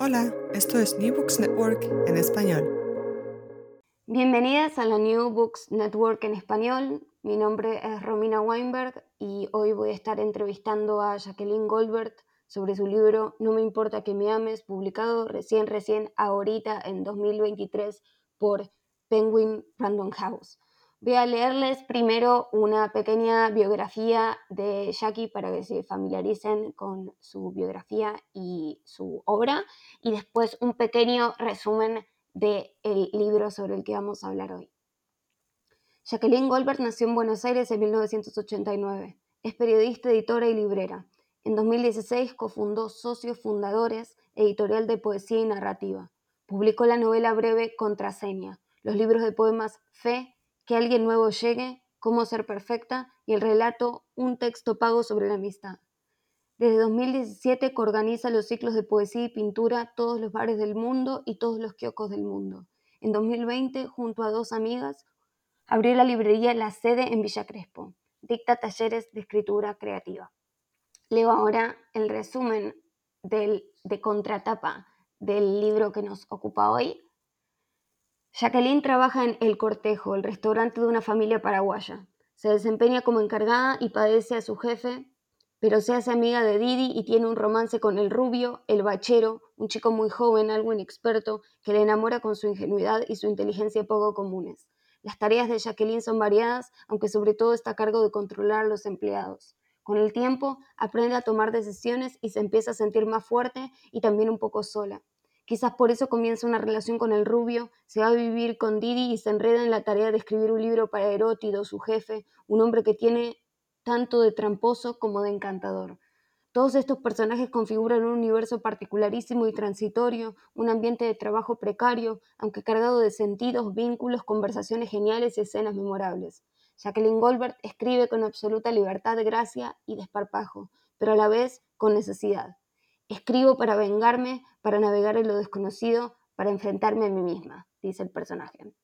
Hola, esto es New Books Network en español. Bienvenidas a la New Books Network en español. Mi nombre es Romina Weinberg y hoy voy a estar entrevistando a Jacqueline Goldberg sobre su libro No me importa que me ames, publicado recién, recién, ahorita en 2023 por Penguin Random House. Voy a leerles primero una pequeña biografía de Jackie para que se familiaricen con su biografía y su obra, y después un pequeño resumen del libro sobre el que vamos a hablar hoy. Jacqueline Goldberg nació en Buenos Aires en 1989. Es periodista, editora y librera. En 2016 cofundó Socios Fundadores, editorial de poesía y narrativa. Publicó la novela breve Contraseña, los libros de poemas Fe, que alguien nuevo llegue, cómo ser perfecta y el relato Un texto pago sobre la amistad. Desde 2017 organiza los ciclos de poesía y pintura todos los bares del mundo y todos los kioscos del mundo. En 2020, junto a dos amigas, abrió la librería La Sede en Villa Crespo. Dicta talleres de escritura creativa. Leo ahora el resumen del, de contratapa del libro que nos ocupa hoy, Jacqueline trabaja en El Cortejo, el restaurante de una familia paraguaya. Se desempeña como encargada y padece a su jefe, pero se hace amiga de Didi y tiene un romance con el rubio, el bachero, un chico muy joven, algo inexperto, que le enamora con su ingenuidad y su inteligencia poco comunes. Las tareas de Jacqueline son variadas, aunque sobre todo está a cargo de controlar a los empleados. Con el tiempo aprende a tomar decisiones y se empieza a sentir más fuerte y también un poco sola. Quizás por eso comienza una relación con el rubio, se va a vivir con Didi y se enreda en la tarea de escribir un libro para Erótido, su jefe, un hombre que tiene tanto de tramposo como de encantador. Todos estos personajes configuran un universo particularísimo y transitorio, un ambiente de trabajo precario, aunque cargado de sentidos, vínculos, conversaciones geniales y escenas memorables. Jacqueline Goldberg escribe con absoluta libertad, gracia y desparpajo, pero a la vez con necesidad. Escribo para vengarme, para navegar en lo desconocido, para enfrentarme a mí misma, dice el personaje.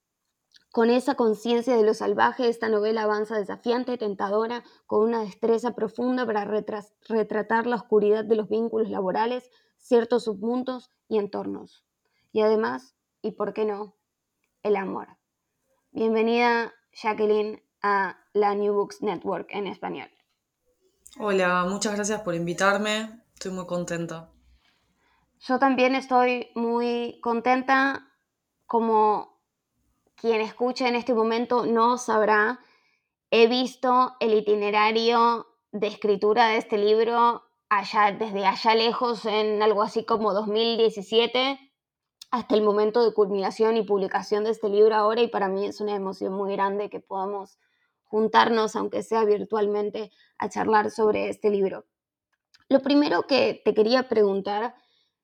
Con esa conciencia de lo salvaje, esta novela avanza desafiante, tentadora, con una destreza profunda para retratar la oscuridad de los vínculos laborales, ciertos submundos y entornos. Y además, y por qué no, el amor. Bienvenida, Jacqueline, a la New Books Network en español. Hola, muchas gracias por invitarme. Estoy muy contenta. Yo también estoy muy contenta. Como quien escucha en este momento no sabrá, he visto el itinerario de escritura de este libro allá, desde allá lejos, en algo así como 2017, hasta el momento de culminación y publicación de este libro ahora, y para mí es una emoción muy grande que podamos juntarnos, aunque sea virtualmente, a charlar sobre este libro. Lo primero que te quería preguntar,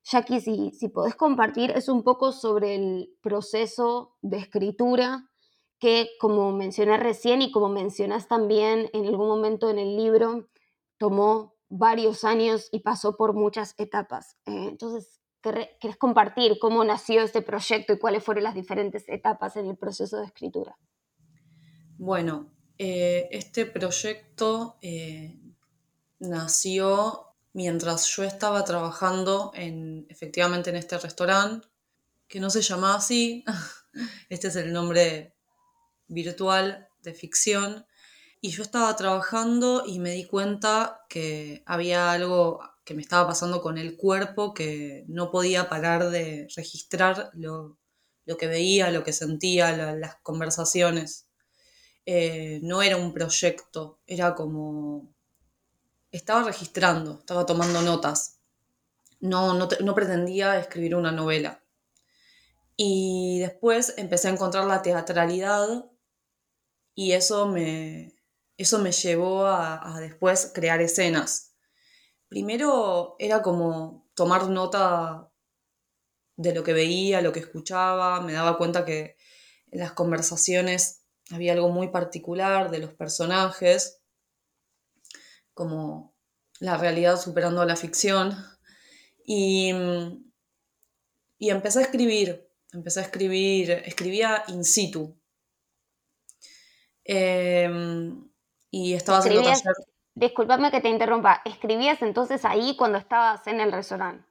Jackie, si, si podés compartir, es un poco sobre el proceso de escritura que, como mencioné recién y como mencionas también en algún momento en el libro, tomó varios años y pasó por muchas etapas. Eh, entonces, ¿querés compartir cómo nació este proyecto y cuáles fueron las diferentes etapas en el proceso de escritura? Bueno, eh, este proyecto eh, nació mientras yo estaba trabajando en, efectivamente en este restaurante, que no se llamaba así, este es el nombre virtual de ficción, y yo estaba trabajando y me di cuenta que había algo que me estaba pasando con el cuerpo, que no podía parar de registrar lo, que veía, lo que sentía, las conversaciones. Eh, no era un proyecto, era como estaba registrando, estaba tomando notas. No, no, pretendía escribir una novela. Y después empecé a encontrar la teatralidad y eso me, eso me llevó a, después crear escenas. Primero era como tomar nota de lo que veía, lo que escuchaba, me daba cuenta que en las conversaciones había algo muy particular de los personajes como la realidad superando a la ficción. Y, y empecé a escribir, empecé a escribir, escribía in situ. Em, y estaba haciendo taller. Disculpame que te interrumpa, ¿escribías entonces ahí cuando estabas en el restaurante?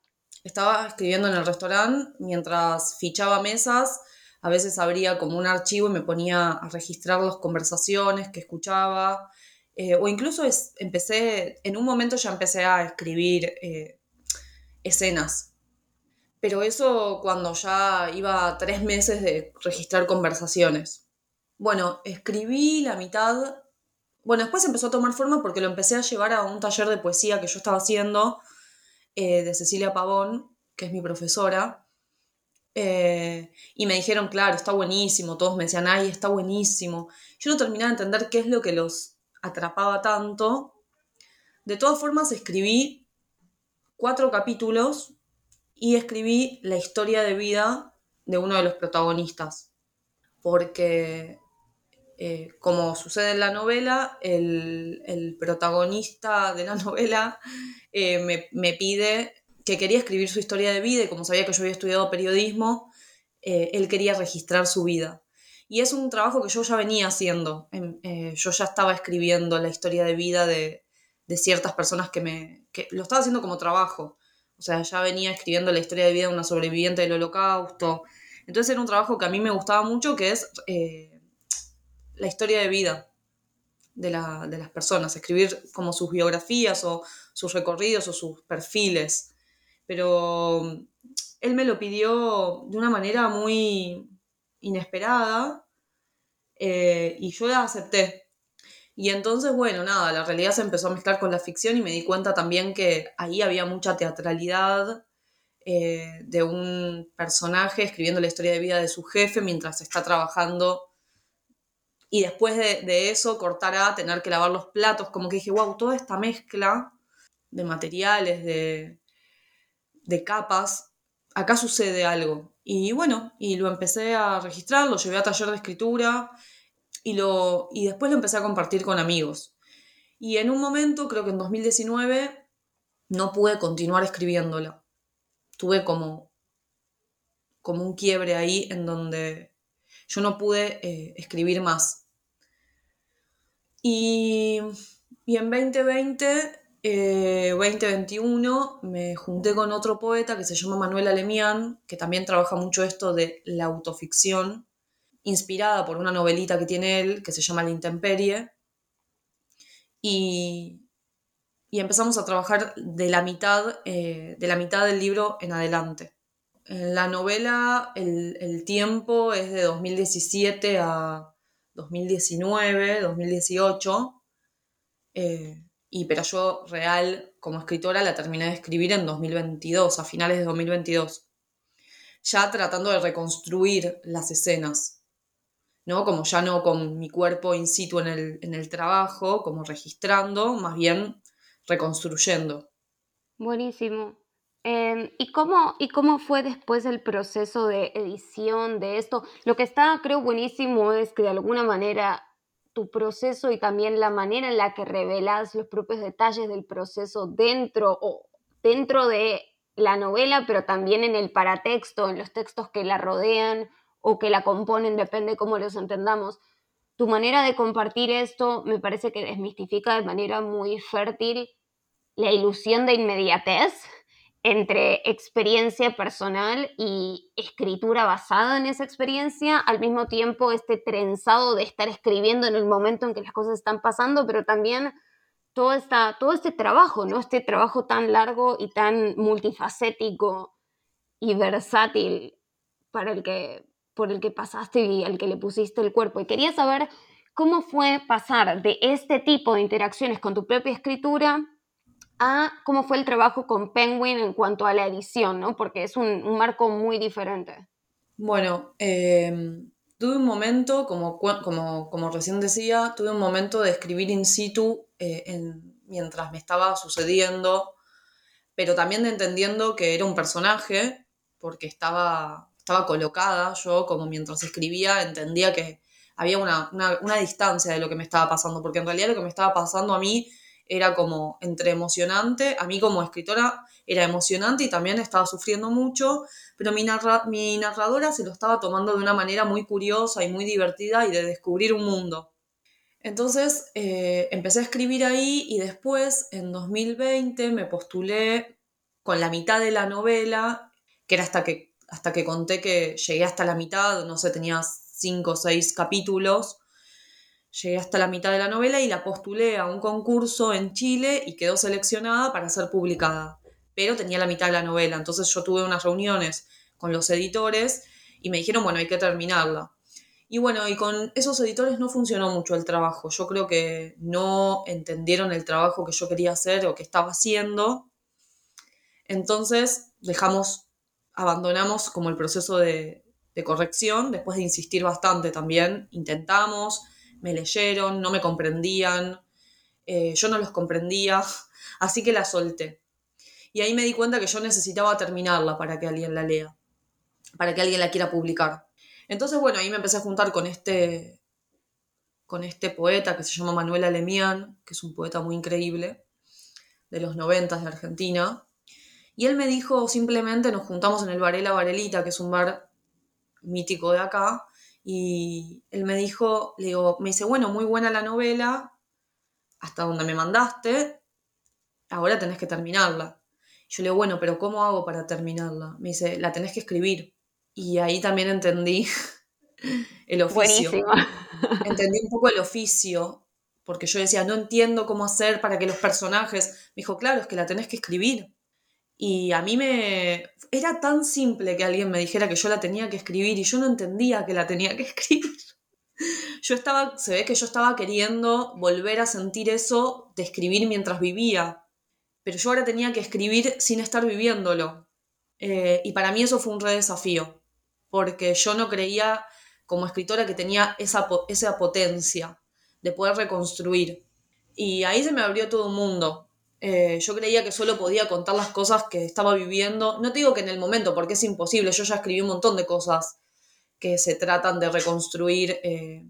estaba escribiendo en el restaurante mientras fichaba mesas. A veces abría como un archivo y me ponía a registrar las conversaciones que escuchaba. Eh, o incluso empecé, en un momento ya empecé a escribir eh, escenas. Pero eso cuando ya iba tres meses de registrar conversaciones. Bueno, escribí la mitad. Bueno, después empezó a tomar forma porque lo empecé a llevar a un taller de poesía que yo estaba haciendo eh, de Cecilia Pavón, que es mi profesora. Y me dijeron, claro, está buenísimo. Todos me decían, ay, está buenísimo. Yo no terminaba de entender qué es lo que los atrapaba tanto. De todas formas, escribí cuatro capítulos y escribí la historia de vida de uno de los protagonistas. Porque, eh, como sucede en la novela, el, protagonista de la novela eh, me, pide que quería escribir su historia de vida y como sabía que yo había estudiado periodismo, eh, él quería registrar su vida. Y es un trabajo que yo ya venía haciendo. yo ya estaba escribiendo la historia de vida de, de ciertas personas que me... que lo estaba haciendo como trabajo. O sea, ya venía escribiendo la historia de vida de una sobreviviente del holocausto. Entonces era un trabajo que a mí me gustaba mucho, que es eh, la historia de vida de, de, las personas, escribir como sus biografías o sus recorridos o sus perfiles. Pero mm, él me lo pidió de una manera muy inesperada eh, y yo la acepté. Y entonces, bueno, nada, la realidad se empezó a mezclar con la ficción y me di cuenta también que ahí había mucha teatralidad eh, de un personaje escribiendo la historia de vida de su jefe mientras está trabajando y después de, eso cortar a tener que lavar los platos, como que dije, wow, toda esta mezcla de materiales, de, de capas, acá sucede algo. Y bueno, y lo empecé a registrar, lo llevé a taller de escritura y, lo, y después lo empecé a compartir con amigos. Y en un momento, creo que en 2019, no pude continuar escribiéndola. Tuve como, como un quiebre ahí en donde yo no pude eh, escribir más. Y, y en 2020 2021 eh, me junté con otro poeta que se llama Manuel Alemián, que también trabaja mucho esto de la autoficción inspirada por una novelita que tiene él, que se llama La Intemperie, y, empezamos a trabajar de la, mitad, eh, de la mitad del libro en adelante. En la novela el, tiempo es de 2017 a 2019, 2018, eh, y, pero yo real como escritora la terminé de escribir en 2022, a finales de 2022, ya tratando de reconstruir las escenas ¿no? Como ya no con mi cuerpo in situ en el, trabajo, como registrando, más bien reconstruyendo. Buenísimo. Em, ¿y, cómo, ¿Y cómo fue después el proceso de edición de esto? Lo que está, creo, buenísimo es que de alguna manera tu proceso y también la manera en la que revelas los propios detalles del proceso dentro o dentro de la novela, pero también en el paratexto, en los textos que la rodean, o que la componen, depende cómo los entendamos. Tu manera de compartir esto me parece que desmistifica de manera muy fértil la ilusión de inmediatez entre experiencia personal y escritura basada en esa experiencia, al mismo tiempo este trenzado de estar escribiendo en el momento en que las cosas están pasando, pero también todo, esta, todo este trabajo, ¿no? Este trabajo tan largo y tan multifacético y versátil para el que por el que pasaste y al que le pusiste el cuerpo. Y quería saber cómo fue pasar de este tipo de interacciones con tu propia escritura a cómo fue el trabajo con Penguin en cuanto a la edición, ¿no? Porque es un, marco muy diferente. Bueno, em, tuve un momento, como, recién decía, tuve un momento de escribir in situ eh, mientras me estaba sucediendo, pero también de entendiendo que era un personaje, porque estaba estaba colocada, yo como mientras escribía entendía que había una, distancia de lo que me estaba pasando, porque en realidad lo que me estaba pasando a mí era como entre emocionante, a mí como escritora era emocionante y también estaba sufriendo mucho, pero mi, mi narradora se lo estaba tomando de una manera muy curiosa y muy divertida y de descubrir un mundo. Entonces eh, empecé a escribir ahí y después, en 2020, me postulé con la mitad de la novela, que era hasta que, hasta que conté que llegué hasta la mitad, no sé, tenía cinco o seis capítulos, llegué hasta la mitad de la novela y la postulé a un concurso en Chile y quedó seleccionada para ser publicada, pero tenía la mitad de la novela, entonces yo tuve unas reuniones con los editores y me dijeron, bueno, hay que terminarla. Y bueno, y con esos editores no funcionó mucho el trabajo. Yo creo que no entendieron el trabajo que yo quería hacer o que estaba haciendo. Entonces dejamos, abandonamos como el proceso de, corrección, después de insistir bastante también. Intentamos, me leyeron, no me comprendían, eh, yo no los comprendía, así que la solté. Y ahí me di cuenta que yo necesitaba terminarla para que alguien la lea, para que alguien la quiera publicar. Entonces, bueno, ahí me empecé a juntar con este, con este poeta que se llama Manuel Alemián, que es un poeta muy increíble, de los noventas de Argentina. Y él me dijo, simplemente nos juntamos en el Varela Varelita, que es un bar mítico de acá, y él me dijo, le digo, me dice, bueno, muy buena la novela, hasta donde me mandaste, ahora tenés que terminarla. Yo le digo, bueno, pero ¿cómo hago para terminarla? Me dice, la tenés que escribir. Y ahí también entendí el oficio. Entendí un poco el oficio, porque yo decía, no entiendo cómo hacer para que los personajes... Me dijo, claro, es que la tenés que escribir. Y a mí me... Era tan simple que alguien me dijera que yo la tenía que escribir y yo no entendía que la tenía que escribir. Yo estaba, se ve que yo estaba queriendo volver a sentir eso de escribir mientras vivía, pero yo ahora tenía que escribir sin estar viviéndolo. Eh, y para mí eso fue un re desafío porque yo no creía como escritora que tenía esa, esa potencia de poder reconstruir. Y ahí se me abrió todo un mundo. Eh, yo creía que solo podía contar las cosas que estaba viviendo. No te digo que en el momento, porque es imposible. Yo ya escribí un montón de cosas que se tratan de reconstruir eh,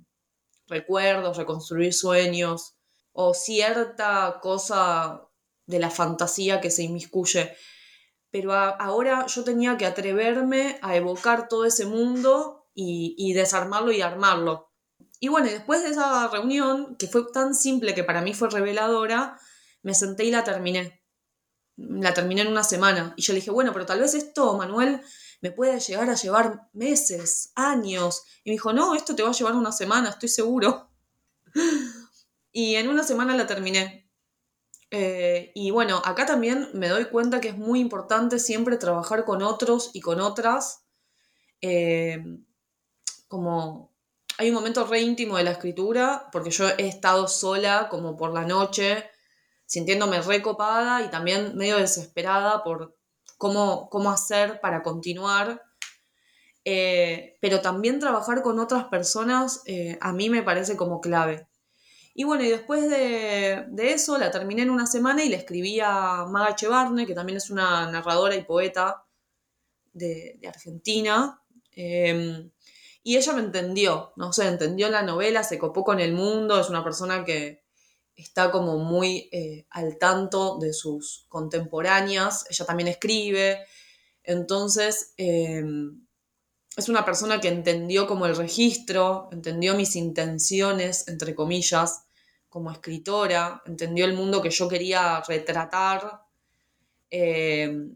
recuerdos, reconstruir sueños o cierta cosa de la fantasía que se inmiscuye pero ahora yo tenía que atreverme a evocar todo ese mundo y, desarmarlo y armarlo. Y bueno, después de esa reunión, que fue tan simple que para mí fue reveladora, me senté y la terminé. La terminé en una semana. Y yo le dije, bueno, pero tal vez esto, Manuel, me puede llegar a llevar meses, años. Y me dijo, no, esto te va a llevar una semana, estoy seguro. Y en una semana la terminé. Eh, y bueno, acá también me doy cuenta que es muy importante siempre trabajar con otros y con otras. Eh, como hay un momento re íntimo de la escritura, porque yo he estado sola como por la noche, sintiéndome recopada y también medio desesperada por cómo, cómo hacer para continuar. Eh, pero también trabajar con otras personas a mí me parece como clave. Y bueno, y después de, eso la terminé en una semana y le escribí a Maga Chevarne, que también es una narradora y poeta de, Argentina. Em, y ella me entendió, no sé, entendió la novela, se copó con el mundo, es una persona que está como muy eh, al tanto de sus contemporáneas, ella también escribe, entonces em, es una persona que entendió como el registro, entendió mis intenciones, entre comillas, como escritora, entendió el mundo que yo quería retratar. Eh,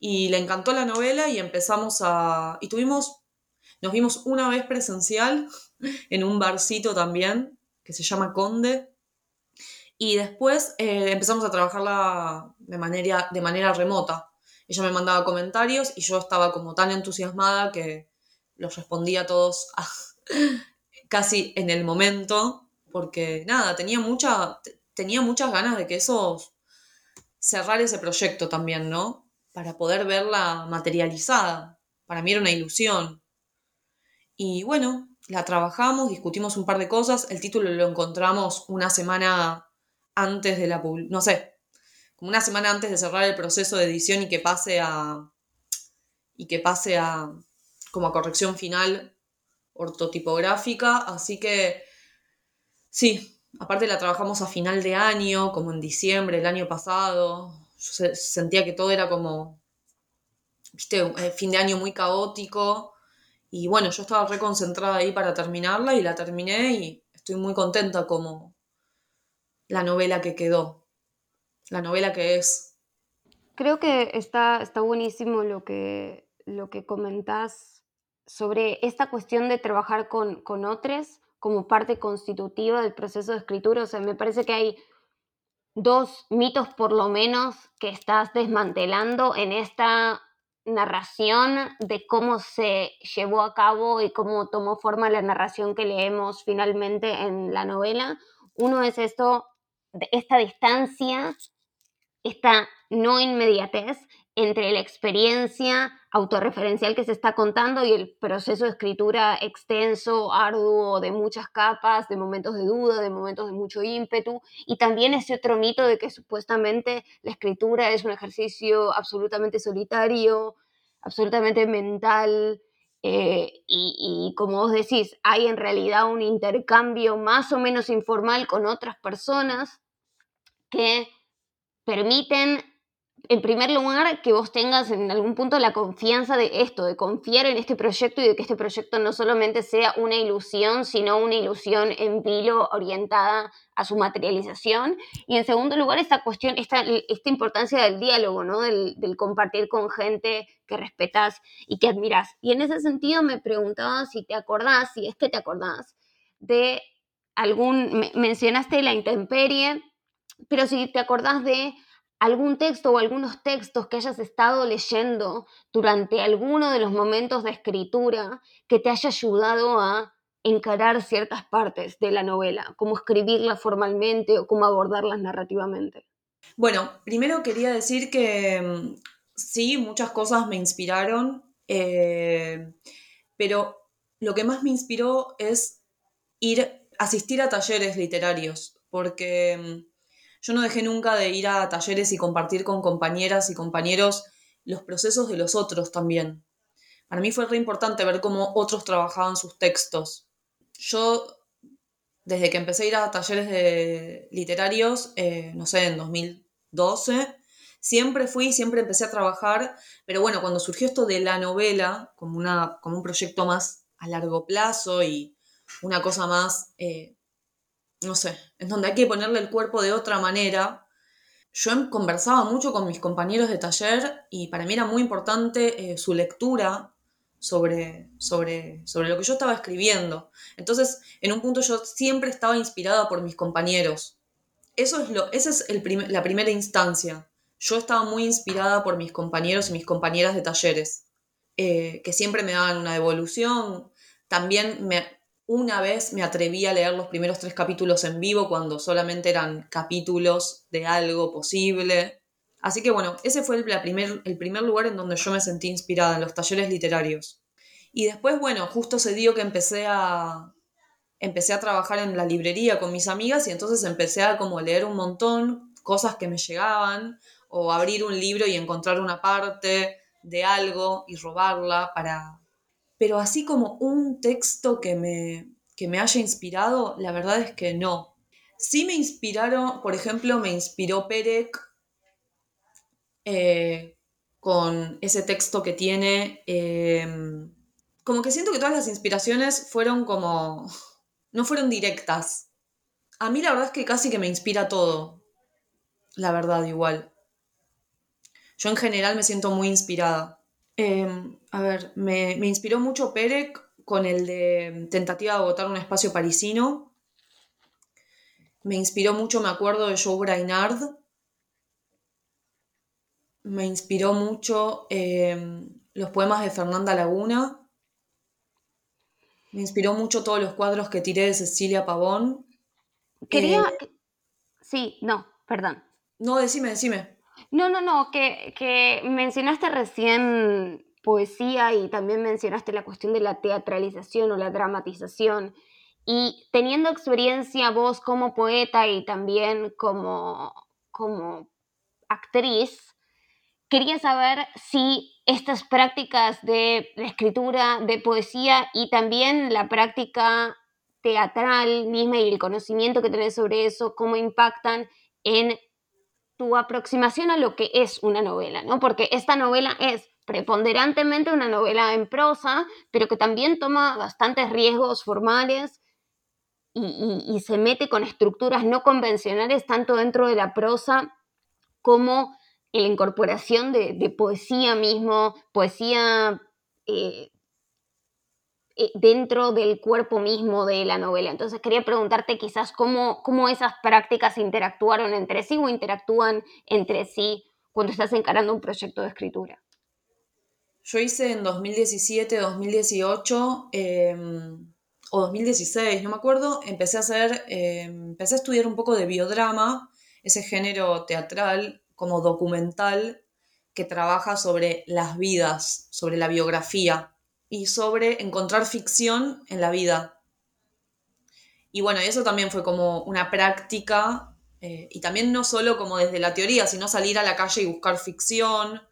y le encantó la novela y empezamos a... Y tuvimos, nos vimos una vez presencial en un barcito también, que se llama Conde. Y después eh, empezamos a trabajarla de manera, de manera remota. Ella me mandaba comentarios y yo estaba como tan entusiasmada que los respondía a todos casi en el momento porque nada, tenía, mucha, tenía muchas ganas de que eso, cerrar ese proyecto también, ¿no? Para poder verla materializada. Para mí era una ilusión. Y bueno, la trabajamos, discutimos un par de cosas, el título lo encontramos una semana antes de la no sé, como una semana antes de cerrar el proceso de edición y que pase a y que pase a como a corrección final ortotipográfica, así que Sí, aparte la trabajamos a final de año, como en diciembre, el año pasado. Yo sentía que todo era como, viste, eh, fin de año muy caótico. Y bueno, yo estaba reconcentrada ahí para terminarla y la terminé y estoy muy contenta como la novela que quedó, la novela que es. Creo que está, está buenísimo lo que, lo que comentás sobre esta cuestión de trabajar con, con otros como parte constitutiva del proceso de escritura. O sea, me parece que hay dos mitos por lo menos que estás desmantelando en esta narración de cómo se llevó a cabo y cómo tomó forma la narración que leemos finalmente en la novela. Uno es esto, esta distancia, esta no inmediatez entre la experiencia autorreferencial que se está contando y el proceso de escritura extenso, arduo, de muchas capas, de momentos de duda, de momentos de mucho ímpetu, y también ese otro mito de que supuestamente la escritura es un ejercicio absolutamente solitario, absolutamente mental, eh, y, y, como vos decís, hay en realidad un intercambio más o menos informal con otras personas que permiten en primer lugar, que vos tengas en algún punto la confianza de esto, de confiar en este proyecto y de que este proyecto no solamente sea una ilusión, sino una ilusión en vilo orientada a su materialización. Y en segundo lugar, esta cuestión, esta, esta importancia del diálogo, ¿no? Del, compartir con gente que respetas y que admiras. Y en ese sentido me preguntaba si te acordás, si es que te acordás, de algún, mencionaste la intemperie, pero si te acordás de algún texto o algunos textos que hayas estado leyendo durante alguno de los momentos de escritura que te haya ayudado a encarar ciertas partes de la novela, cómo escribirla formalmente o cómo abordarlas narrativamente. Bueno, primero quería decir que mm, sí, muchas cosas me inspiraron, eh, pero lo que más me inspiró es ir, asistir a talleres literarios, porque mm, yo no dejé nunca de ir a talleres y compartir con compañeras y compañeros los procesos de los otros también. Para mí fue re importante ver cómo otros trabajaban sus textos. Yo, desde que empecé a ir a talleres de literarios, eh, no sé, en 2012, siempre fui, siempre empecé a trabajar, pero bueno, cuando surgió esto de la novela, como, una, como un proyecto más a largo plazo y una cosa más eh, no sé, en donde hay que ponerle el cuerpo de otra manera. Yo conversaba mucho con mis compañeros de taller y para mí era muy importante eh, su lectura sobre, sobre, sobre lo que yo estaba escribiendo. Entonces, en un punto yo siempre estaba inspirada por mis compañeros. Eso es lo, esa es el la primera instancia. Yo estaba muy inspirada por mis compañeros y mis compañeras de talleres, eh, que siempre me daban una devolución. También me, una vez me atreví a leer los primeros tres capítulos en vivo cuando solamente eran capítulos de algo posible. Así que bueno, ese fue el, primer, el primer lugar en donde yo me sentí inspirada, en los talleres literarios. Y después, bueno, justo se dio que empecé a, empecé a trabajar en la librería con mis amigas y entonces empecé a como leer un montón, cosas que me llegaban, o abrir un libro y encontrar una parte de algo y robarla para, pero así como un texto que me, me haya inspirado, la verdad es que no. Sí me inspiraron, por ejemplo, me inspiró Perec eh, con ese texto que tiene. Em, como que siento que todas las inspiraciones fueron como. no fueron directas. A mí la verdad es que casi que me inspira todo. La verdad, igual. Yo en general me siento muy inspirada. Em, a ver, me, inspiró mucho Perec con el de Tentativa de agotar un espacio parisino. Me inspiró mucho, me acuerdo, de Joe Brainard. Me inspiró mucho em, los poemas de Fernanda Laguna. Me inspiró mucho todos los cuadros que tiré de Cecilia Pavón. Quería... Eh, sí, no, perdón. No, decime, decime. No, no, no, que, mencionaste recién poesía y también mencionaste la cuestión de la teatralización o la dramatización. Y teniendo experiencia vos como poeta y también como, como actriz, quería saber si estas prácticas de, escritura, de poesía y también la práctica teatral misma y el conocimiento que tenés sobre eso, cómo impactan en tu aproximación a lo que es una novela, ¿no? Porque esta novela es preponderantemente una novela en prosa, pero que también toma bastantes riesgos formales y, se mete con estructuras no convencionales tanto dentro de la prosa como la incorporación de, poesía mismo, poesía eh, eh, dentro del cuerpo mismo de la novela. Entonces quería preguntarte quizás cómo, cómo esas prácticas interactuaron entre sí o interactúan entre sí cuando estás encarando un proyecto de escritura. Yo hice en 2017, 2018 em, o 2016, no me acuerdo, empecé a hacer, em, empecé a estudiar un poco de biodrama, ese género teatral como documental que trabaja sobre las vidas, sobre la biografía y sobre encontrar ficción en la vida. Y bueno, eso también fue como una práctica, eh, y también no solo como desde la teoría, sino salir a la calle y buscar ficción,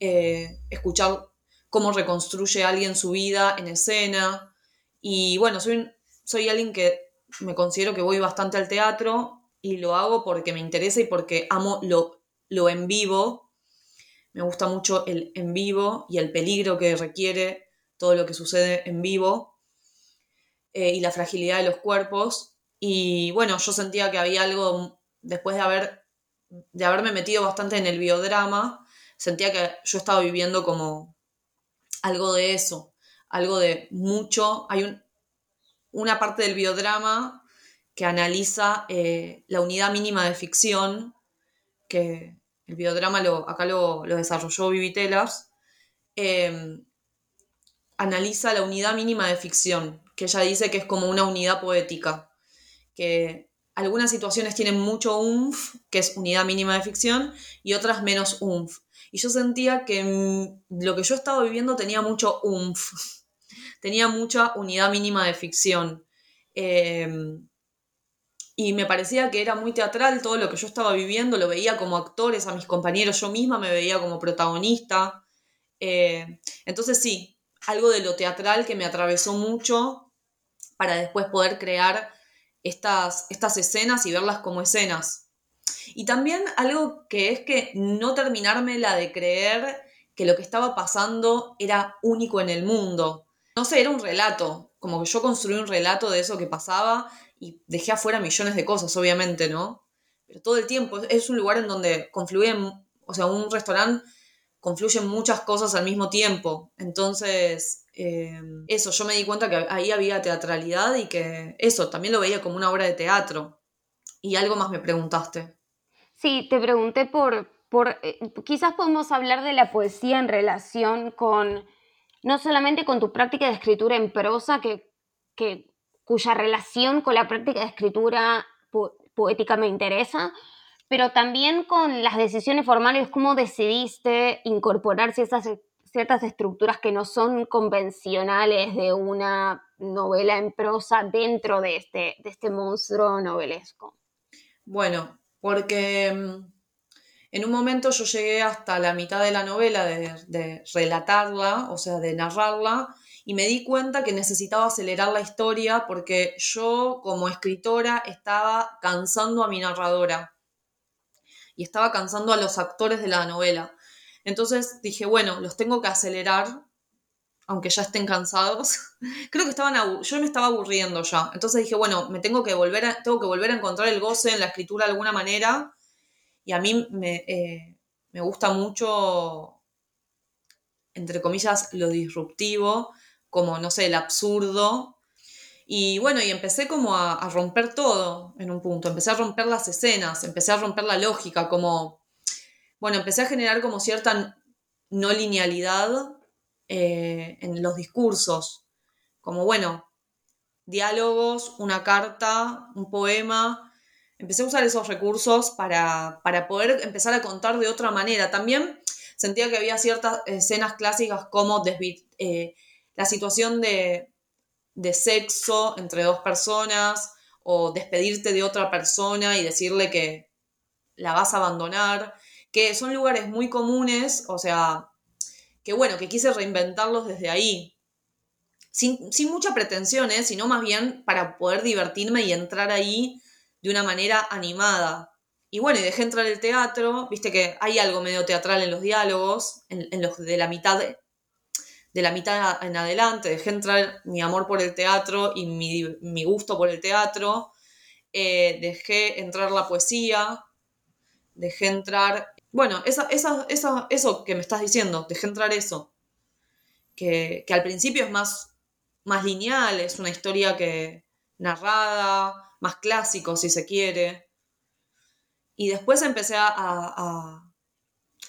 eh, escuchar cómo reconstruye alguien su vida en escena. Y bueno, soy, soy alguien que me considero que voy bastante al teatro y lo hago porque me interesa y porque amo lo, lo en vivo. Me gusta mucho el en vivo y el peligro que requiere todo lo que sucede en vivo eh, y la fragilidad de los cuerpos. Y bueno, yo sentía que había algo, después de, haber, de haberme metido bastante en el biodrama, sentía que yo estaba viviendo como algo de eso, algo de mucho. Hay una parte del biodrama que analiza eh, la unidad mínima de ficción, que el biodrama lo, acá lo, desarrolló Vivitelas, em, analiza la unidad mínima de ficción, que ella dice que es como una unidad poética, que algunas situaciones tienen mucho umf, que es unidad mínima de ficción, y otras menos umf. Y yo sentía que mm, lo que yo estaba viviendo tenía mucho umf, tenía mucha unidad mínima de ficción. Em, y me parecía que era muy teatral todo lo que yo estaba viviendo, lo veía como actores, a mis compañeros, yo misma me veía como protagonista. Eh, entonces sí, algo de lo teatral que me atravesó mucho para después poder crear estas, estas escenas y verlas como escenas. Y también algo que es que no terminarme la de creer que lo que estaba pasando era único en el mundo. No sé, era un relato, como que yo construí un relato de eso que pasaba y dejé afuera millones de cosas, obviamente, ¿no? Pero todo el tiempo es un lugar en donde confluyen, o sea, un restaurante confluyen muchas cosas al mismo tiempo. Entonces, eh, eso, yo me di cuenta que ahí había teatralidad y que eso, también lo veía como una obra de teatro. Y algo más me preguntaste. Sí, te pregunté por, por eh, quizás podemos hablar de la poesía en relación con, no solamente con tu práctica de escritura en prosa, que, que cuya relación con la práctica de escritura poética me interesa, pero también con las decisiones formales, cómo decidiste incorporar ciertas, estructuras que no son convencionales de una novela en prosa dentro de este, este monstruo novelesco. Bueno, porque mm, en un momento yo llegué hasta la mitad de la novela de, relatarla, o sea, de narrarla, y me di cuenta que necesitaba acelerar la historia porque yo como escritora estaba cansando a mi narradora y estaba cansando a los actores de la novela. Entonces dije, bueno, los tengo que acelerar, aunque ya estén cansados. Creo que estaban yo me estaba aburriendo ya. Entonces dije, bueno, me tengo que volver a, tengo que volver a encontrar el goce en la escritura de alguna manera. Y a mí me, eh, gusta mucho, entre comillas, lo disruptivo, como, no sé, el absurdo. Y bueno, y empecé como a, romper todo en un punto. Empecé a romper las escenas, empecé a romper la lógica, como, bueno, empecé a generar como cierta no linealidad eh, en los discursos, como bueno, diálogos, una carta, un poema. Empecé a usar esos recursos para, poder empezar a contar de otra manera. También sentía que había ciertas escenas clásicas como eh, la situación de, de sexo entre dos personas o despedirte de otra persona y decirle que la vas a abandonar, que son lugares muy comunes, o sea, que bueno, que quise reinventarlos desde ahí. Sin, sin mucha pretensión, ¿eh? sino más bien para poder divertirme y entrar ahí de una manera animada. Y bueno, y dejé entrar el teatro, viste que hay algo medio teatral en los diálogos, en, los de la mitad de, la mitad en adelante, dejé entrar mi amor por el teatro y mi, gusto por el teatro, eh, dejé entrar la poesía, dejé entrar bueno, esa, esa, esa, eso que me estás diciendo, dejé entrar eso. Que, que al principio es más, más lineal, es una historia que narrada, más clásico si se quiere. Y después empecé a, a,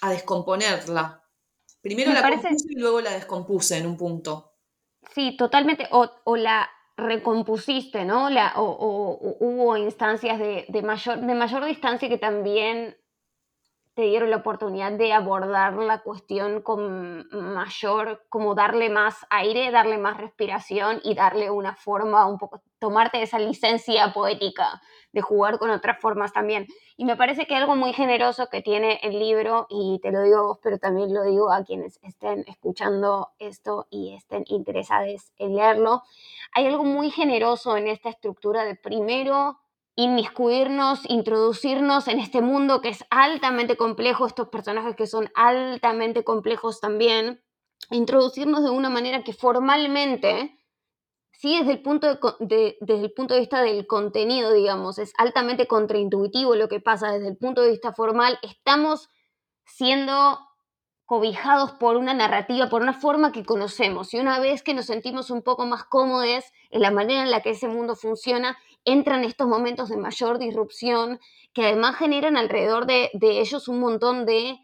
a descomponerla. Primero la compuse y luego la descompuse en un punto. Sí, totalmente. O, o la recompusiste, ¿no? La, o, o, hubo instancias de, de, mayor, de mayor distancia que también te dieron la oportunidad de abordar la cuestión con mayor, como darle más aire, darle más respiración y darle una forma un poco, tomarte esa licencia poética de jugar con otras formas también. Y me parece que algo muy generoso que tiene el libro, y te lo digo a vos, pero también lo digo a quienes estén escuchando esto y estén interesados en leerlo, hay algo muy generoso en esta estructura de primero inmiscuirnos, introducirnos en este mundo que es altamente complejo, estos personajes que son altamente complejos también, introducirnos de una manera que formalmente, sí, desde el punto de, desde el punto de vista del contenido, digamos, es altamente contraintuitivo lo que pasa desde el punto de vista formal, estamos siendo cobijados por una narrativa, por una forma que conocemos. Y una vez que nos sentimos un poco más cómodos en la manera en la que ese mundo funciona, entran estos momentos de mayor disrupción que además generan alrededor de, ellos un montón de,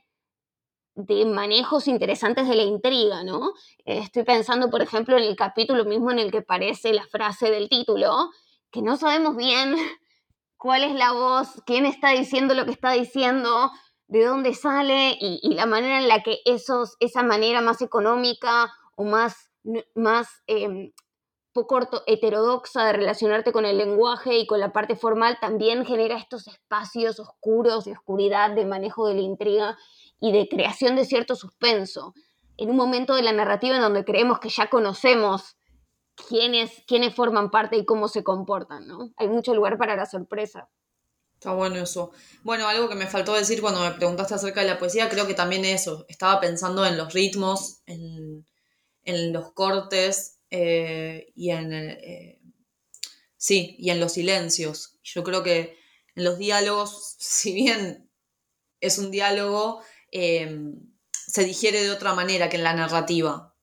de, manejos interesantes de la intriga, ¿no? Estoy pensando, por ejemplo, en el capítulo mismo en el que aparece la frase del título, que no sabemos bien cuál es la voz, quién está diciendo lo que está diciendo, de dónde sale y, la manera en la que esos, esa manera más económica o más, más em, poco heterodoxa de relacionarte con el lenguaje y con la parte formal también genera estos espacios oscuros de oscuridad, de manejo de la intriga y de creación de cierto suspenso. En un momento de la narrativa en donde creemos que ya conocemos quiénes, quiénes forman parte y cómo se comportan, ¿no? Hay mucho lugar para la sorpresa. Está bueno eso. Bueno, algo que me faltó decir cuando me preguntaste acerca de la poesía, creo que también eso. Estaba pensando en los ritmos, en, en los cortes, eh, y en eh, sí, y en los silencios. Yo creo que en los diálogos, si bien es un diálogo, em, se digiere de otra manera que en la narrativa,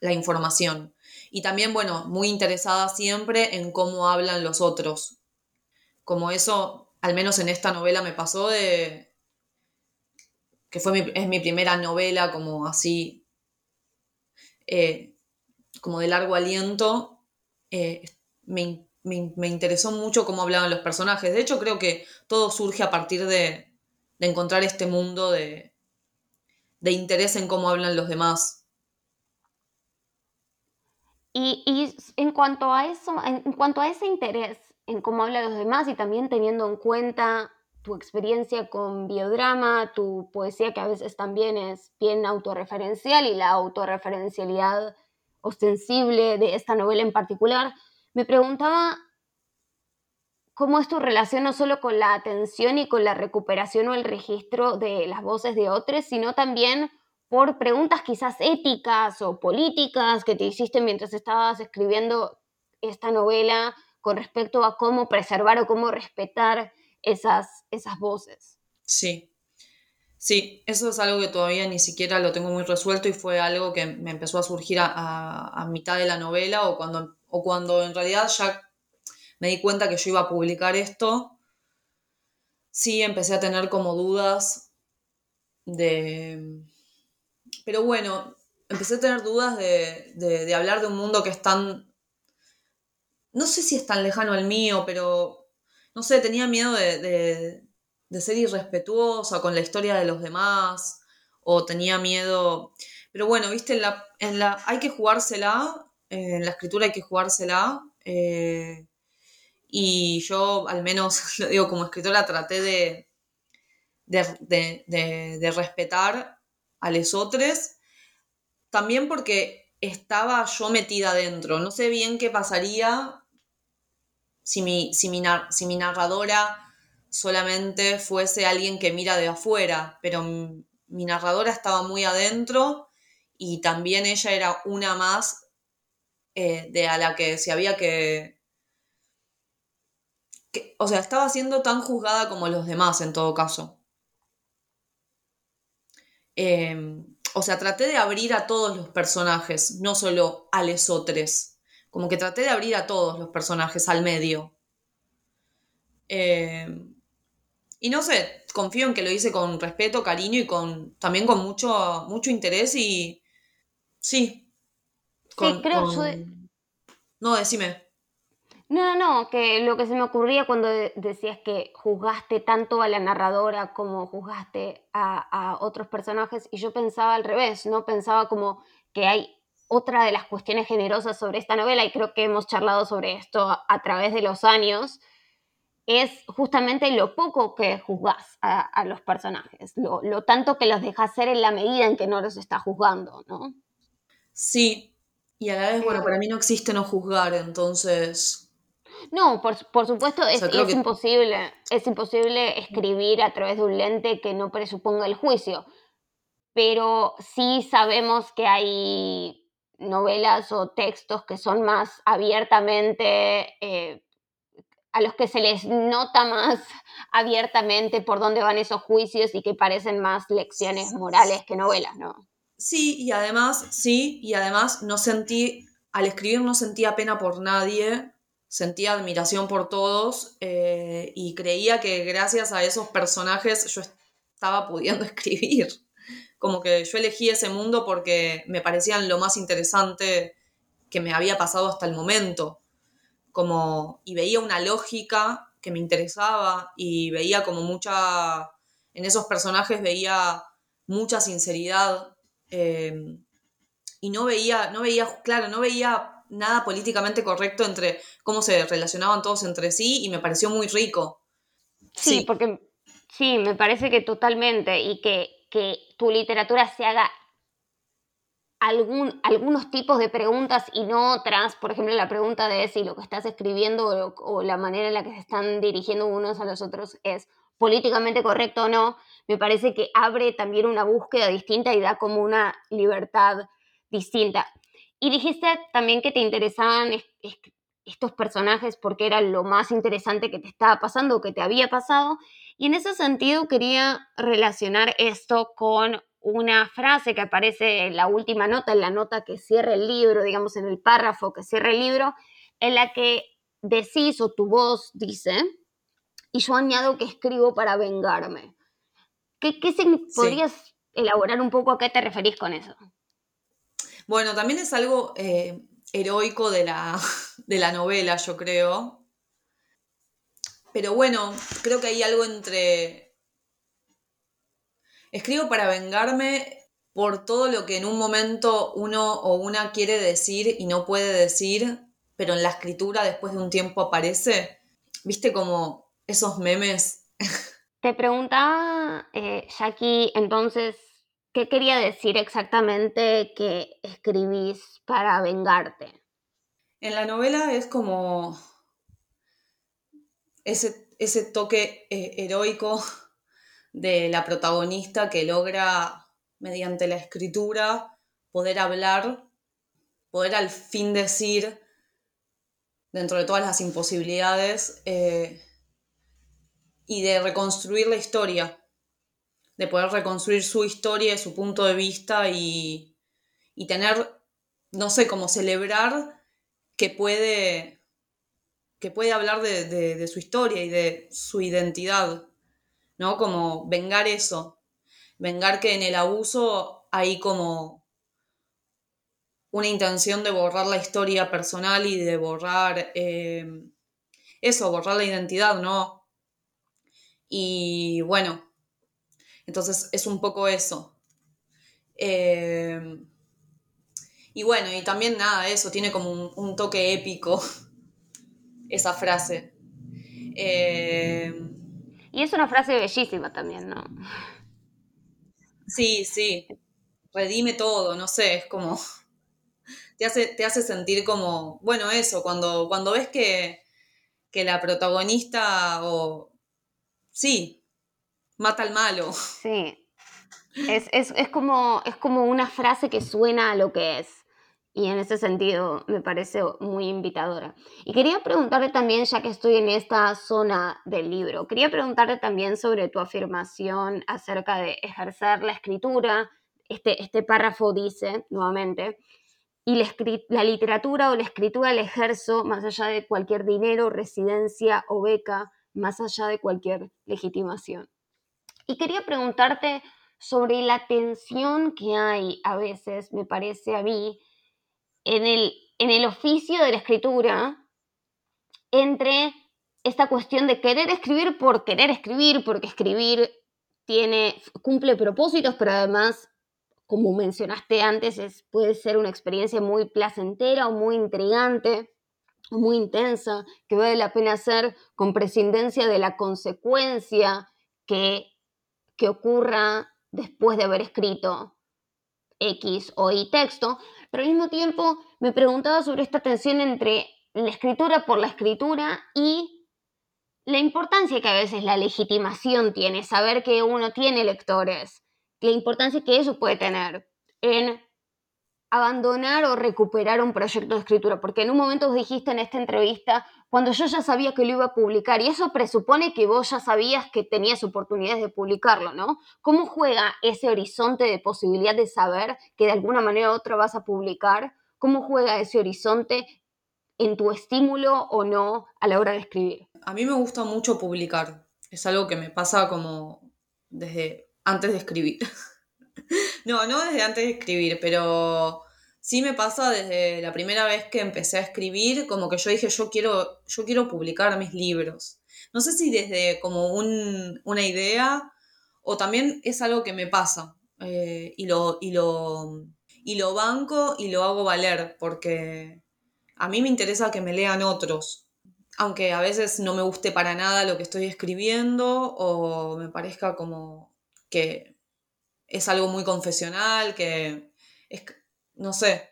la información. Y también, bueno, muy interesada siempre en cómo hablan los otros. Como eso, al menos en esta novela me pasó de que fue es mi primera novela como así eh, como de largo aliento, eh, me, interesó mucho cómo hablaban los personajes. De hecho, creo que todo surge a partir de, encontrar este mundo de, interés en cómo hablan los demás. Y, en cuanto a eso, en, cuanto a ese interés en cómo hablan los demás y también teniendo en cuenta tu experiencia con biodrama, tu poesía que a veces también es bien autorreferencial y la autorreferencialidad ostensible de esta novela en particular, me preguntaba cómo es tu relación no solo con la atención y con la recuperación o el registro de las voces de otros, sino también por preguntas quizás éticas o políticas que te hiciste mientras estabas escribiendo esta novela con respecto a cómo preservar o cómo respetar esas, esas voces. Sí, Sí, eso es algo que todavía ni siquiera lo tengo muy resuelto y fue algo que me empezó a surgir a, mitad de la novela o cuando, o cuando en realidad ya me di cuenta que yo iba a publicar esto. Sí, empecé a tener como dudas de... Pero bueno, empecé a tener dudas de, hablar de un mundo que es tan... No sé si es tan lejano al mío, pero... No sé, tenía miedo de de ser irrespetuosa con la historia de los demás, o tenía miedo. Pero bueno, viste, en la, en la, hay que jugársela, en la escritura hay que jugársela. Eh, y yo, al menos, lo digo como escritora, traté de, de, respetar a los otros. También porque estaba yo metida adentro. No sé bien qué pasaría si mi, si mi, si mi narradora solamente fuese alguien que mira de afuera, pero mi narradora estaba muy adentro y también ella era una más eh, de a la que se había que, que, O sea, estaba siendo tan juzgada como los demás en todo caso. Em, o sea, traté de abrir a todos los personajes, no solo a lesotres. Como que traté de abrir a todos los personajes al medio. Em, y no sé, confío en que lo hice con respeto, cariño y con también con mucho, mucho interés y sí. sí, creo No, decime. No, no, que lo que se me ocurría cuando decías que juzgaste tanto a la narradora como juzgaste a, otros personajes, y yo pensaba al revés, ¿no? Pensaba como que hay otra de las cuestiones generosas sobre esta novela, y creo que hemos charlado sobre esto a, través de los años, es justamente lo poco que juzgas a, los personajes, lo, lo, tanto que los dejas ser en la medida en que no los estás juzgando, ¿no? Sí, y a la vez, bueno, para mí no existe no juzgar, entonces no, por, supuesto, es, imposible, es imposible escribir a través de un lente que no presuponga el juicio, pero sí sabemos que hay novelas o textos que son más abiertamente, eh, a los que se les nota más abiertamente por dónde van esos juicios y que parecen más lecciones morales que novelas, ¿no? Sí, y además, sí, y además no sentí, al escribir no sentía pena por nadie, sentía admiración por todos eh, y creía que gracias a esos personajes yo estaba pudiendo escribir. Como que yo elegí ese mundo porque me parecían lo más interesante que me había pasado hasta el momento. Como, y veía una lógica que me interesaba y veía como mucha, en esos personajes veía mucha sinceridad eh, y no veía, no veía, claro, no veía nada políticamente correcto entre cómo se relacionaban todos entre sí y me pareció muy rico. Sí, porque sí, me parece que totalmente y que, que tu literatura se haga algún, algunos tipos de preguntas y no otras, por ejemplo, la pregunta de si lo que estás escribiendo o, o, la manera en la que se están dirigiendo unos a los otros es políticamente correcto o no, me parece que abre también una búsqueda distinta y da como una libertad distinta. Y dijiste también que te interesaban estos personajes porque era lo más interesante que te estaba pasando o que te había pasado. Y en ese sentido quería relacionar esto con una frase que aparece en la última nota, en la nota que cierra el libro, digamos en el párrafo que cierra el libro, en la que decís o tu voz dice, y yo añado que escribo para vengarme. ¿Qué, qué ¿Podrías elaborar un poco a qué te referís con eso? Bueno, también es algo eh, heroico de la, de la novela, yo creo. Pero bueno, creo que hay algo entre... Escribo para vengarme por todo lo que en un momento uno o una quiere decir y no puede decir, pero en la escritura después de un tiempo aparece. ¿Viste como esos memes? Te preguntaba, eh, Jackie, entonces, ¿Qué quería decir exactamente que escribís para vengarte? En la novela es como ese, ese toque eh, heroico de la protagonista que logra, mediante la escritura, poder hablar, poder al fin decir, dentro de todas las imposibilidades, eh, y de reconstruir la historia de poder reconstruir su historia, su punto de vista y, tener, no sé, como celebrar que puede, que puede hablar de, su historia y de su identidad, ¿no? Como vengar eso, vengar que en el abuso hay como una intención de borrar la historia personal y de borrar eh, eso, borrar la identidad, ¿no? Y bueno, entonces es un poco eso. Eh, y bueno, y también nada, eso tiene como un, toque épico, esa frase. Eh, y es una frase bellísima también, ¿no? Sí, sí. Redime todo, no sé, es como. Te hace, te hace sentir como. Bueno, eso, cuando, cuando ves que, que la protagonista o. Sí, mata al malo. Sí. Es, como, es como una frase que suena a lo que es. y en ese sentido me parece muy invitadora. Y quería preguntarle también, ya que estoy en esta zona del libro, quería preguntarle también sobre tu afirmación acerca de ejercer la escritura. Este, este párrafo dice, nuevamente, y la, la literatura o la escritura la ejerzo más allá de cualquier dinero, residencia o beca, más allá de cualquier legitimación. Y quería preguntarte sobre la tensión que hay a veces, me parece a mí, en el, en el oficio de la escritura entre esta cuestión de querer escribir por querer escribir, porque escribir tiene, cumple propósitos, pero además, como mencionaste antes, es, puede ser una experiencia muy placentera o muy intrigante o muy intensa, que vale la pena hacer con prescindencia de la consecuencia que, que ocurra después de haber escrito X o Y texto, pero al mismo tiempo me preguntaba sobre esta tensión entre la escritura por la escritura y la importancia que a veces la legitimación tiene, saber que uno tiene lectores, la importancia que eso puede tener en abandonar o recuperar un proyecto de escritura, porque en un momento dijiste en esta entrevista, cuando yo ya sabía que lo iba a publicar, y eso presupone que vos ya sabías que tenías oportunidades de publicarlo, ¿no? ¿Cómo juega ese horizonte de posibilidad de saber que de alguna manera u otra vas a publicar? ¿Cómo juega ese horizonte en tu estímulo o no a la hora de escribir? A mí me gusta mucho publicar, es algo que me pasa como desde antes de escribir. no, no desde antes de escribir, pero sí me pasa desde la primera vez que empecé a escribir, como que yo dije, yo quiero, yo quiero publicar mis libros. No sé si desde como una idea o también es algo que me pasa eh, y, lo, y, lo, y lo banco y lo hago valer porque a mí me interesa que me lean otros. Aunque a veces no me guste para nada lo que estoy escribiendo o me parezca como que es algo muy confesional, que es, no sé,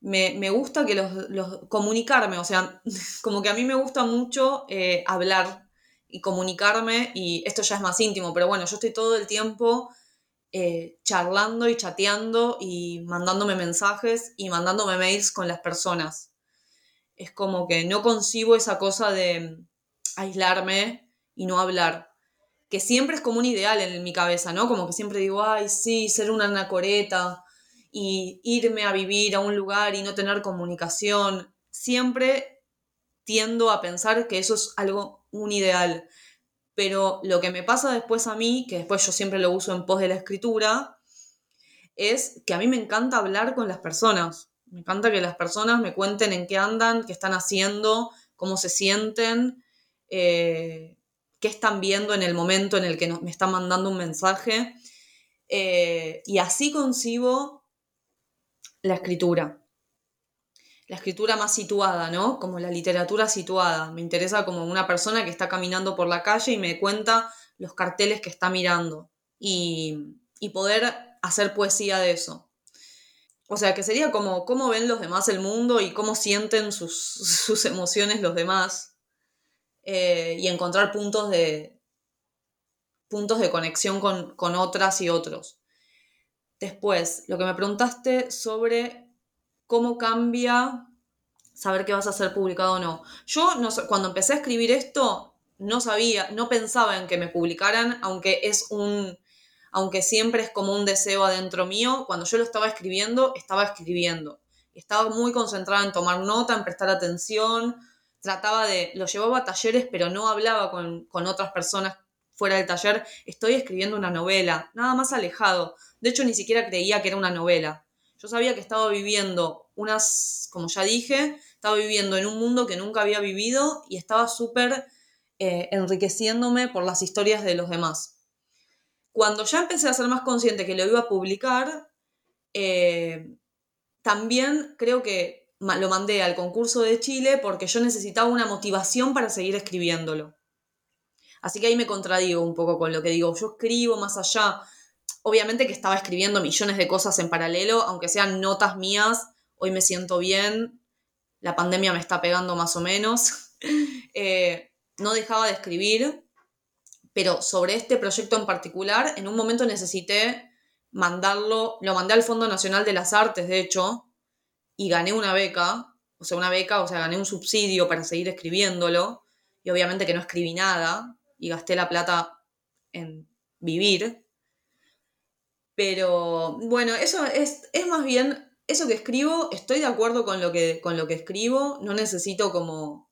me, gusta que los, comunicarme, o sea, como que a mí me gusta mucho eh, hablar y comunicarme, y esto ya es más íntimo, pero bueno, yo estoy todo el tiempo eh, charlando y chateando y mandándome mensajes y mandándome mails con las personas. Es como que no concibo esa cosa de aislarme y no hablar que siempre es como un ideal en mi cabeza, ¿no? Como que siempre digo, ay, sí, ser una anacoreta y irme a vivir a un lugar y no tener comunicación. Siempre tiendo a pensar que eso es algo, un ideal. Pero lo que me pasa después a mí, que después yo siempre lo uso en pos de la escritura, es que a mí me encanta hablar con las personas. Me encanta que las personas me cuenten en qué andan, qué están haciendo, cómo se sienten. Eh, qué están viendo en el momento en el que me están mandando un mensaje. Eh, y así concibo la escritura. La escritura más situada, ¿no? Como la literatura situada. Me interesa como una persona que está caminando por la calle y me cuenta los carteles que está mirando. Y, poder hacer poesía de eso. O sea, que sería como cómo ven los demás el mundo y cómo sienten sus, sus emociones los demás eh, y encontrar puntos de, puntos de conexión con, con, otras y otros. Después, lo que me preguntaste sobre cómo cambia saber que vas a ser publicado o no. Yo no, cuando empecé a escribir esto, no sabía, no pensaba en que me publicaran, aunque es un, aunque siempre es como un deseo adentro mío, cuando yo lo estaba escribiendo, estaba escribiendo. Estaba muy concentrada en tomar nota, en prestar atención, trataba de, lo llevaba a talleres, pero no hablaba con, otras personas fuera del taller, estoy escribiendo una novela, nada más alejado. De hecho, ni siquiera creía que era una novela. Yo sabía que estaba viviendo unas, como ya dije, estaba viviendo en un mundo que nunca había vivido y estaba súper eh, enriqueciéndome por las historias de los demás. Cuando ya empecé a ser más consciente que lo iba a publicar, eh, también creo que lo mandé al concurso de Chile porque yo necesitaba una motivación para seguir escribiéndolo. Así que ahí me contradigo un poco con lo que digo. Yo escribo más allá. Obviamente que estaba escribiendo millones de cosas en paralelo, aunque sean notas mías. Hoy me siento bien. La pandemia me está pegando más o menos. Eh, no dejaba de escribir. Pero sobre este proyecto en particular, en un momento necesité mandarlo. Lo mandé al Fondo Nacional de las Artes, de hecho, y gané una beca, o sea, una beca, o sea, gané un subsidio para seguir escribiéndolo, y obviamente que no escribí nada, y gasté la plata en vivir. Pero bueno, eso es, es más bien, eso que escribo, estoy de acuerdo con lo que, con lo que escribo, no necesito como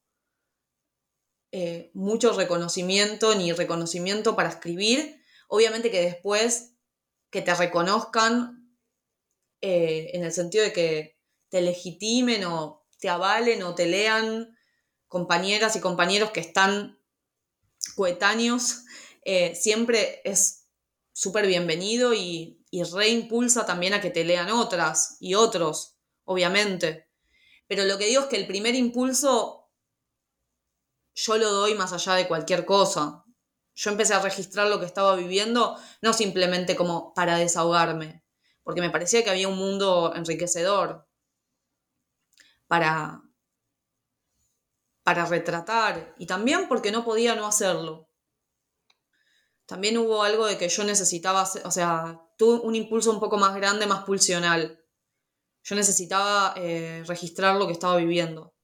eh, mucho reconocimiento ni reconocimiento para escribir. Obviamente que después que te reconozcan eh, en el sentido de que te legitimen o te avalen o te lean compañeras y compañeros que están coetáneos, eh, siempre es súper bienvenido y, y reimpulsa también a que te lean otras y otros, obviamente. Pero lo que digo es que el primer impulso yo lo doy más allá de cualquier cosa. Yo empecé a registrar lo que estaba viviendo, no simplemente como para desahogarme, porque me parecía que había un mundo enriquecedor para, para retratar y también porque no podía no hacerlo. También hubo algo de que yo necesitaba, o sea, tuve un impulso un poco más grande, más pulsional. Yo necesitaba eh, registrar lo que estaba viviendo.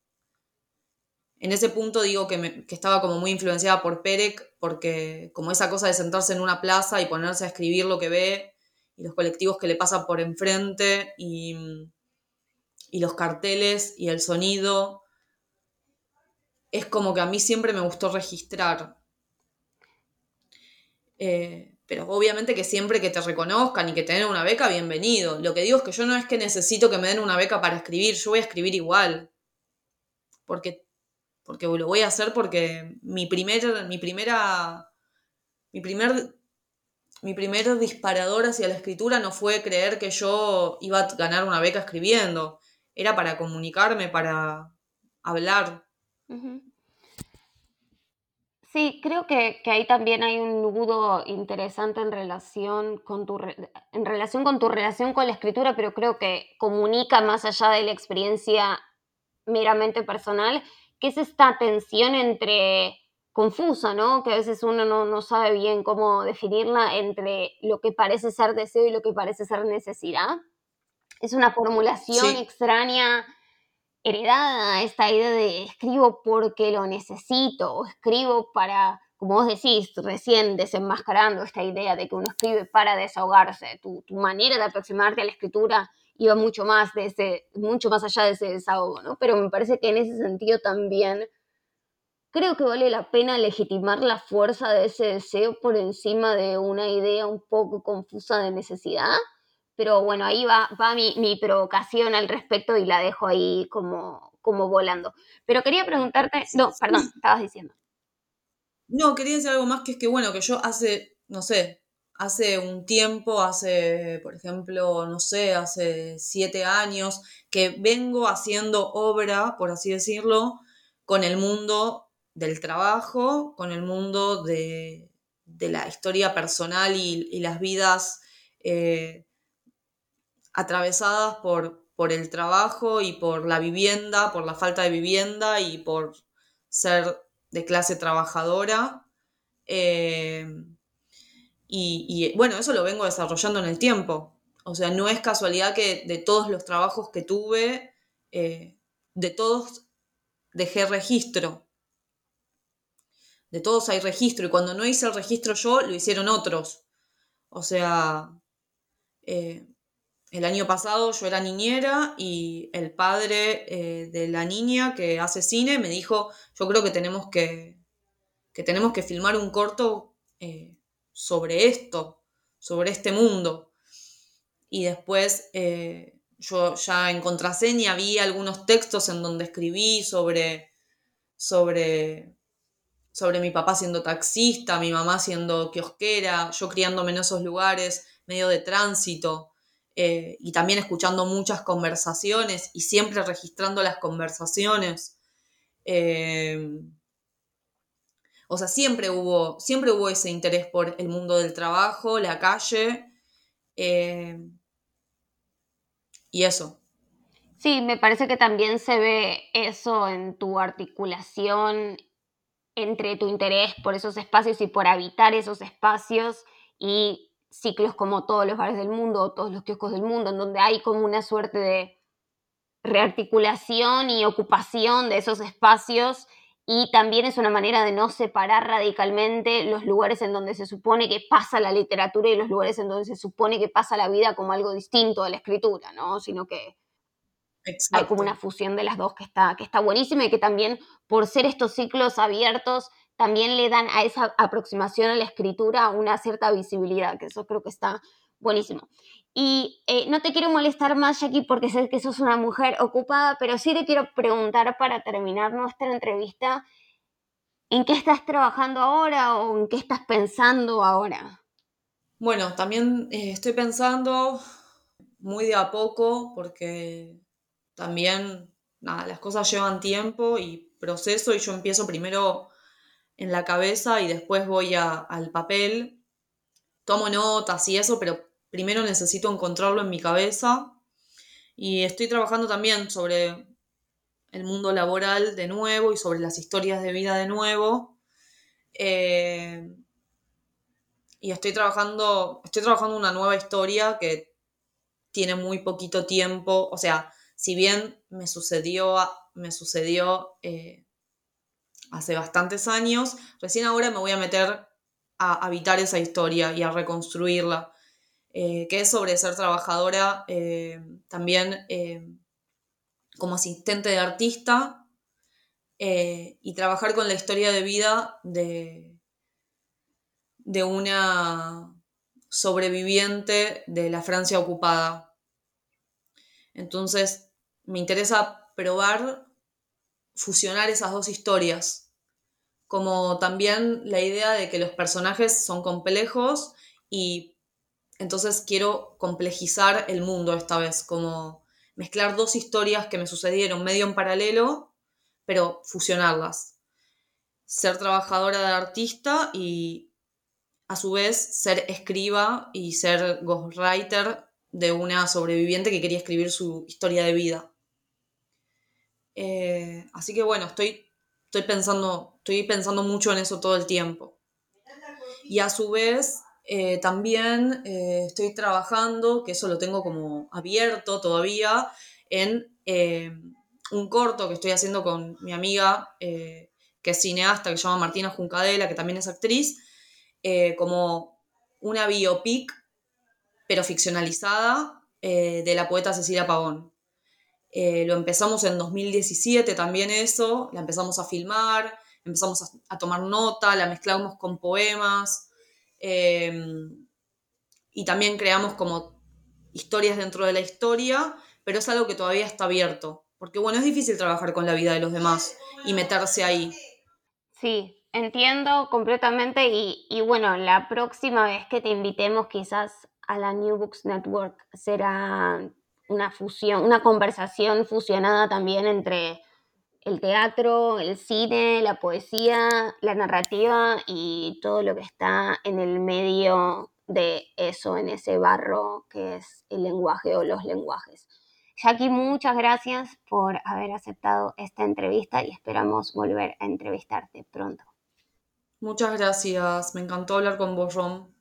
En ese punto digo que, estaba como muy influenciada por Perec, porque como esa cosa de sentarse en una plaza y ponerse a escribir lo que ve, y los colectivos que le pasan por enfrente, y, y los carteles, y el sonido, es como que a mí siempre me gustó registrar. Eh, pero obviamente que siempre que te reconozcan y que te den una beca, bienvenido. Lo que digo es que yo no es que necesito que me den una beca para escribir, yo voy a escribir igual. Porque porque lo voy a hacer porque mi, primer, mi primera, mi primer, mi primer disparador hacia la escritura no fue creer que yo iba a ganar una beca escribiendo, era para comunicarme, para hablar. Sí, creo que, ahí también hay un nudo interesante en relación, con tu, en relación con tu relación con la escritura, pero creo que comunica más allá de la experiencia meramente personal que es esta tensión entre confusa, ¿no? Que a veces uno no, sabe bien cómo definirla entre lo que parece ser deseo y lo que parece ser necesidad. Es una formulación extraña heredada, esta idea de escribo porque lo necesito, o escribo para, como vos decís, recién desenmascarando esta idea de que uno escribe para desahogarse. Tu, tu manera de aproximarte a la escritura iba mucho más de ese, mucho más allá de ese desahogo, ¿no? Pero me parece que en ese sentido también creo que vale la pena legitimar la fuerza de ese deseo por encima de una idea un poco confusa de necesidad. Pero bueno, ahí va, va mi, mi provocación al respecto y la dejo ahí como, como volando. Pero quería preguntarte, no, perdón, estabas diciendo. No, quería decir algo más que es que, bueno, que yo hace, no sé, hace un tiempo, hace, por ejemplo, no sé, hace siete años, que vengo haciendo obra, por así decirlo, con el mundo del trabajo, con el mundo de, la historia personal y, las vidas eh, atravesadas por, por el trabajo y por la vivienda, por la falta de vivienda y por ser de clase trabajadora. Eh, y, bueno, eso lo vengo desarrollando en el tiempo. O sea, no es casualidad que de todos los trabajos que tuve, eh, de todos dejé registro. De todos hay registro. Y cuando no hice el registro yo, lo hicieron otros. O sea, eh, el año pasado yo era niñera y el padre eh, de la niña que hace cine me dijo, yo creo que tenemos que, que tenemos que filmar un corto sobre esto, sobre este mundo. Y después eh, yo ya en contraseña vi algunos textos en donde escribí sobre, sobre, sobre mi papá siendo taxista, mi mamá siendo kiosquera, yo criándome en esos lugares, medio de tránsito. Eh, y también escuchando muchas conversaciones y siempre registrando las conversaciones. Eh, o sea, siempre hubo, siempre hubo ese interés por el mundo del trabajo, la calle. Eh, y eso. Sí, me parece que también se ve eso en tu articulación entre tu interés por esos espacios y por habitar esos espacios y ciclos como todos los bares del mundo o todos los kioscos del mundo, en donde hay como una suerte de rearticulación y ocupación de esos espacios y también es una manera de no separar radicalmente los lugares en donde se supone que pasa la literatura y los lugares en donde se supone que pasa la vida como algo distinto a la escritura, ¿no? Sino que hay como una fusión de las dos que está, que está buenísima y que también, por ser estos ciclos abiertos, también le dan a esa aproximación a la escritura una cierta visibilidad, que eso creo que está buenísimo. Y eh, no te quiero molestar más, Jackie, porque sé que sos una mujer ocupada, pero sí te quiero preguntar para terminar nuestra entrevista, ¿en qué estás trabajando ahora o en qué estás pensando ahora? Bueno, también eh, estoy pensando muy de a poco, porque también, nada, las cosas llevan tiempo y proceso, y yo empiezo primero en la cabeza y después voy al papel, tomo notas y eso, pero primero necesito encontrarlo en mi cabeza y estoy trabajando también sobre el mundo laboral de nuevo y sobre las historias de vida de nuevo. Eh, y estoy trabajando, estoy trabajando una nueva historia que tiene muy poquito tiempo. O sea, si bien me sucedió, me sucedió eh, hace bastantes años, recién ahora me voy a meter a habitar esa historia y a reconstruirla. Eh, que es sobre ser trabajadora eh, también eh, como asistente de artista y trabajar con la historia de vida de, de una sobreviviente de la Francia ocupada. Entonces, me interesa probar fusionar esas dos historias, como también la idea de que los personajes son complejos y entonces quiero complejizar el mundo esta vez, como mezclar dos historias que me sucedieron medio en paralelo, pero fusionarlas. Ser trabajadora de artista y a su vez ser escriba y ser ghostwriter de una sobreviviente que quería escribir su historia de vida. Eh, así que bueno, estoy, estoy, pensando, estoy pensando mucho en eso todo el tiempo. Y a su vez eh, también eh, estoy trabajando, que eso lo tengo como abierto todavía, en un corto que estoy haciendo con mi amiga, que es cineasta, que se llama Martina Juncadela, que también es actriz, como una biopic, pero ficcionalizada, de la poeta Cecilia Pavón. Lo empezamos en 2017 también eso, la empezamos a filmar, empezamos a tomar nota, la mezclamos con poemas, Em, y también creamos como historias dentro de la historia, pero es algo que todavía está abierto. Porque bueno, es difícil trabajar con la vida de los demás y meterse ahí. Sí, entiendo completamente y, y bueno, la próxima vez que te invitemos quizás a la New Books Network será una fusión, una conversación fusionada también entre el teatro, el cine, la poesía, la narrativa y todo lo que está en el medio de eso, en ese barro que es el lenguaje o los lenguajes. Jackie, muchas gracias por haber aceptado esta entrevista y esperamos volver a entrevistarte pronto. Muchas gracias, me encantó hablar con vos, Rom.